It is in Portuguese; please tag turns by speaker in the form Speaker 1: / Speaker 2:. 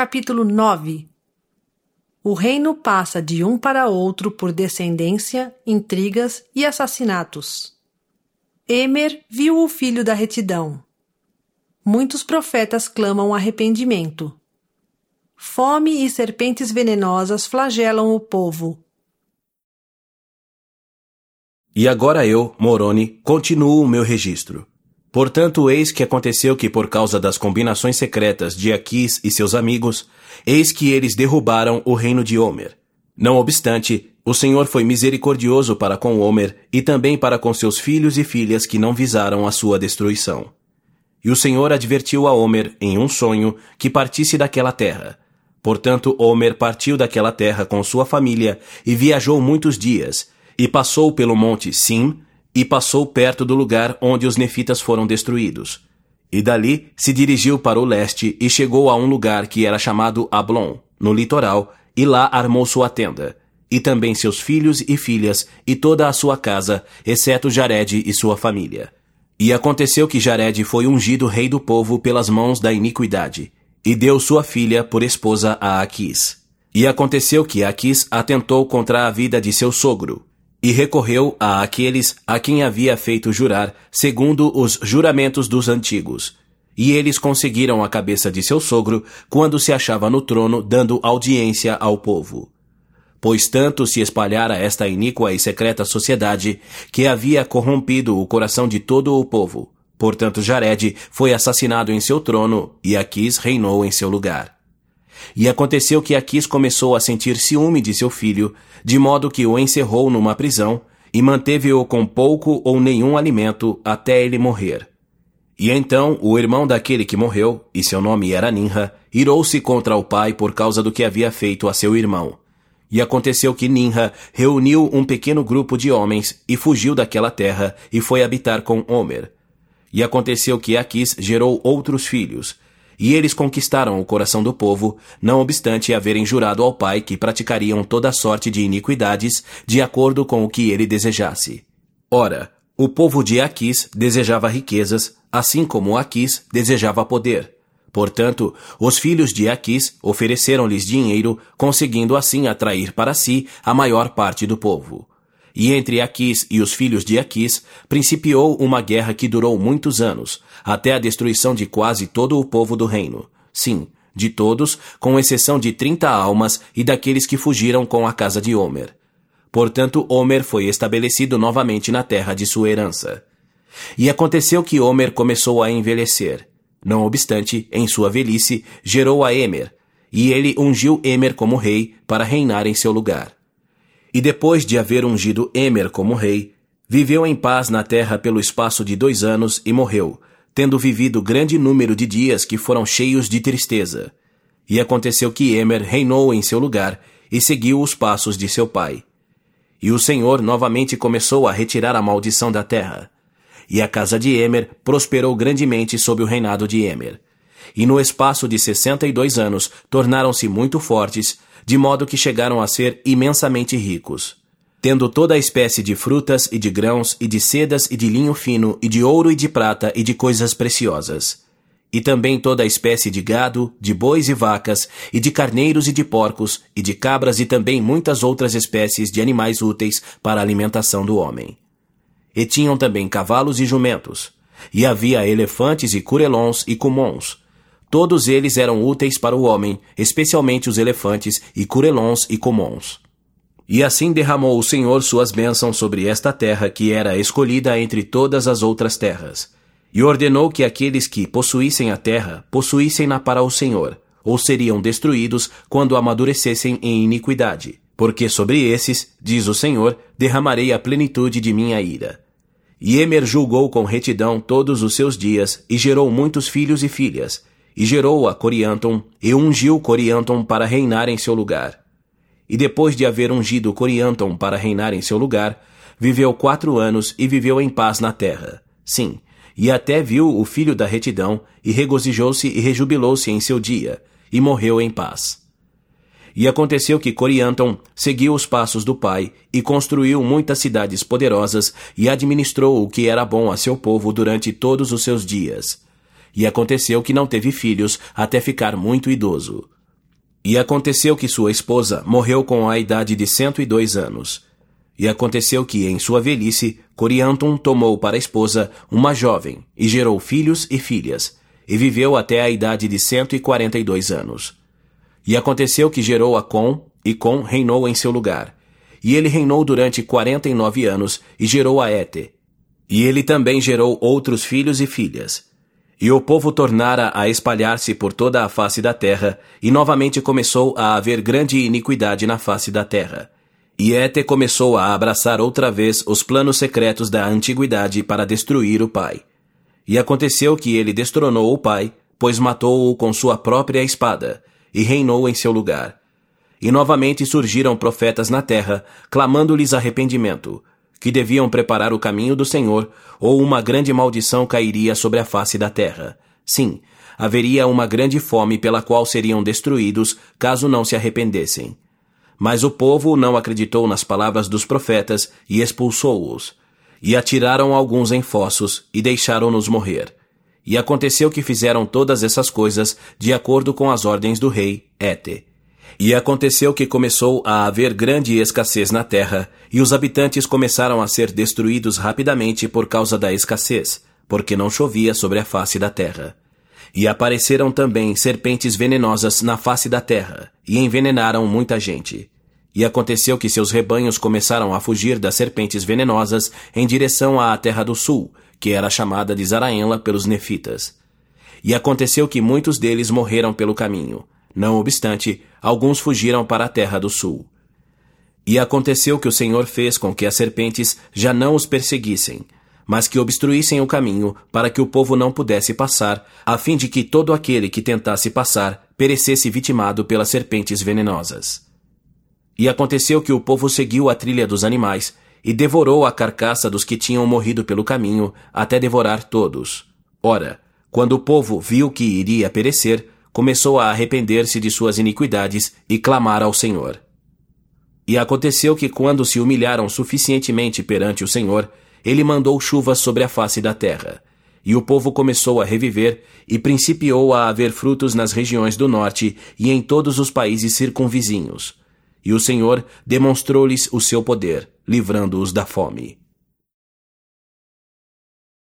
Speaker 1: capítulo 9 O reino passa de um para outro por descendência, intrigas e assassinatos. Emer viu o filho da retidão. Muitos profetas clamam arrependimento. Fome e serpentes venenosas flagelam o povo.
Speaker 2: E agora eu, Moroni, continuo o meu registro. Portanto, eis que aconteceu que, por causa das combinações secretas de Aquis e seus amigos, eis que eles derrubaram o reino de Homer. Não obstante, o Senhor foi misericordioso para com Homer e também para com seus filhos e filhas que não visaram a sua destruição. E o Senhor advertiu a Homer, em um sonho, que partisse daquela terra. Portanto, Homer partiu daquela terra com sua família e viajou muitos dias, e passou pelo monte Sim, e passou perto do lugar onde os nefitas foram destruídos. E dali se dirigiu para o leste e chegou a um lugar que era chamado Ablon, no litoral, e lá armou sua tenda, e também seus filhos e filhas e toda a sua casa, exceto Jared e sua família. E aconteceu que Jared foi ungido rei do povo pelas mãos da iniquidade, e deu sua filha por esposa a Aquis. E aconteceu que Aquis atentou contra a vida de seu sogro, e recorreu a aqueles a quem havia feito jurar, segundo os juramentos dos antigos. E eles conseguiram a cabeça de seu sogro quando se achava no trono, dando audiência ao povo. Pois tanto se espalhara esta iníqua e secreta sociedade que havia corrompido o coração de todo o povo. Portanto, Jared foi assassinado em seu trono e Aquis reinou em seu lugar. E aconteceu que Aquis começou a sentir ciúme de seu filho, de modo que o encerrou numa prisão e manteve-o com pouco ou nenhum alimento até ele morrer. E então o irmão daquele que morreu, e seu nome era Ninra, irou-se contra o pai por causa do que havia feito a seu irmão. E aconteceu que Ninra reuniu um pequeno grupo de homens e fugiu daquela terra e foi habitar com Homer. E aconteceu que Aquis gerou outros filhos, e eles conquistaram o coração do povo, não obstante haverem jurado ao pai que praticariam toda sorte de iniquidades, de acordo com o que ele desejasse. Ora, o povo de Aquis desejava riquezas, assim como Aquis desejava poder. Portanto, os filhos de Aquis ofereceram-lhes dinheiro, conseguindo assim atrair para si a maior parte do povo. E entre Aquis e os filhos de Aquis principiou uma guerra que durou muitos anos, até a destruição de quase todo o povo do reino. Sim, de todos, com exceção de trinta almas e daqueles que fugiram com a casa de Homer. Portanto, Homer foi estabelecido novamente na terra de sua herança. E aconteceu que Homer começou a envelhecer. Não obstante, em sua velhice, gerou a Emer, e ele ungiu Emer como rei para reinar em seu lugar. E depois de haver ungido Emer como rei, viveu em paz na terra pelo espaço de dois anos e morreu, tendo vivido grande número de dias que foram cheios de tristeza. E aconteceu que Emer reinou em seu lugar e seguiu os passos de seu pai. E o Senhor novamente começou a retirar a maldição da terra. E a casa de Emer prosperou grandemente sob o reinado de Emer. E no espaço de sessenta e dois anos tornaram-se muito fortes, de modo que chegaram a ser imensamente ricos, tendo toda a espécie de frutas e de grãos e de sedas e de linho fino e de ouro e de prata e de coisas preciosas. E também toda a espécie de gado, de bois e vacas, e de carneiros e de porcos, e de cabras e também muitas outras espécies de animais úteis para a alimentação do homem. E tinham também cavalos e jumentos. E havia elefantes e curelons e cumons, Todos eles eram úteis para o homem, especialmente os elefantes e curelons e comons. E assim derramou o Senhor suas bênçãos sobre esta terra que era escolhida entre todas as outras terras. E ordenou que aqueles que possuíssem a terra possuíssem-na para o Senhor, ou seriam destruídos quando amadurecessem em iniquidade. Porque sobre esses, diz o Senhor, derramarei a plenitude de minha ira. E Emer julgou com retidão todos os seus dias, e gerou muitos filhos e filhas, e gerou a Corianton, e ungiu Corianton para reinar em seu lugar. E depois de haver ungido Corianton para reinar em seu lugar, viveu quatro anos e viveu em paz na terra. Sim, e até viu o filho da retidão, e regozijou-se e rejubilou-se em seu dia, e morreu em paz. E aconteceu que Corianton seguiu os passos do pai e construiu muitas cidades poderosas e administrou o que era bom a seu povo durante todos os seus dias. E aconteceu que não teve filhos até ficar muito idoso. E aconteceu que sua esposa morreu com a idade de cento e dois anos. E aconteceu que, em sua velhice, Coriantum tomou para esposa uma jovem, e gerou filhos e filhas, e viveu até a idade de cento e quarenta e dois anos. E aconteceu que gerou a Com, e Com reinou em seu lugar. E ele reinou durante quarenta e nove anos, e gerou a Ete. E ele também gerou outros filhos e filhas. E o povo tornara a espalhar-se por toda a face da terra, e novamente começou a haver grande iniquidade na face da terra. E Ete começou a abraçar outra vez os planos secretos da antiguidade para destruir o pai. E aconteceu que ele destronou o pai, pois matou-o com sua própria espada, e reinou em seu lugar. E novamente surgiram profetas na terra, clamando-lhes arrependimento, que deviam preparar o caminho do Senhor, ou uma grande maldição cairia sobre a face da terra. Sim, haveria uma grande fome pela qual seriam destruídos caso não se arrependessem. Mas o povo não acreditou nas palavras dos profetas e expulsou-os. E atiraram alguns em fossos e deixaram-nos morrer. E aconteceu que fizeram todas essas coisas de acordo com as ordens do rei Ete. E aconteceu que começou a haver grande escassez na terra, e os habitantes começaram a ser destruídos rapidamente por causa da escassez, porque não chovia sobre a face da terra. E apareceram também serpentes venenosas na face da terra, e envenenaram muita gente. E aconteceu que seus rebanhos começaram a fugir das serpentes venenosas em direção à terra do sul, que era chamada de Zaraenla pelos nefitas. E aconteceu que muitos deles morreram pelo caminho, não obstante, alguns fugiram para a terra do sul. E aconteceu que o Senhor fez com que as serpentes já não os perseguissem, mas que obstruíssem o caminho para que o povo não pudesse passar, a fim de que todo aquele que tentasse passar perecesse vitimado pelas serpentes venenosas. E aconteceu que o povo seguiu a trilha dos animais e devorou a carcaça dos que tinham morrido pelo caminho, até devorar todos. Ora, quando o povo viu que iria perecer, começou a arrepender-se de suas iniquidades e clamar ao Senhor. E aconteceu que, quando se humilharam suficientemente perante o Senhor, ele mandou chuvas sobre a face da terra. E o povo começou a reviver e principiou a haver frutos nas regiões do norte e em todos os países circunvizinhos. E o Senhor demonstrou-lhes o seu poder, livrando-os da fome.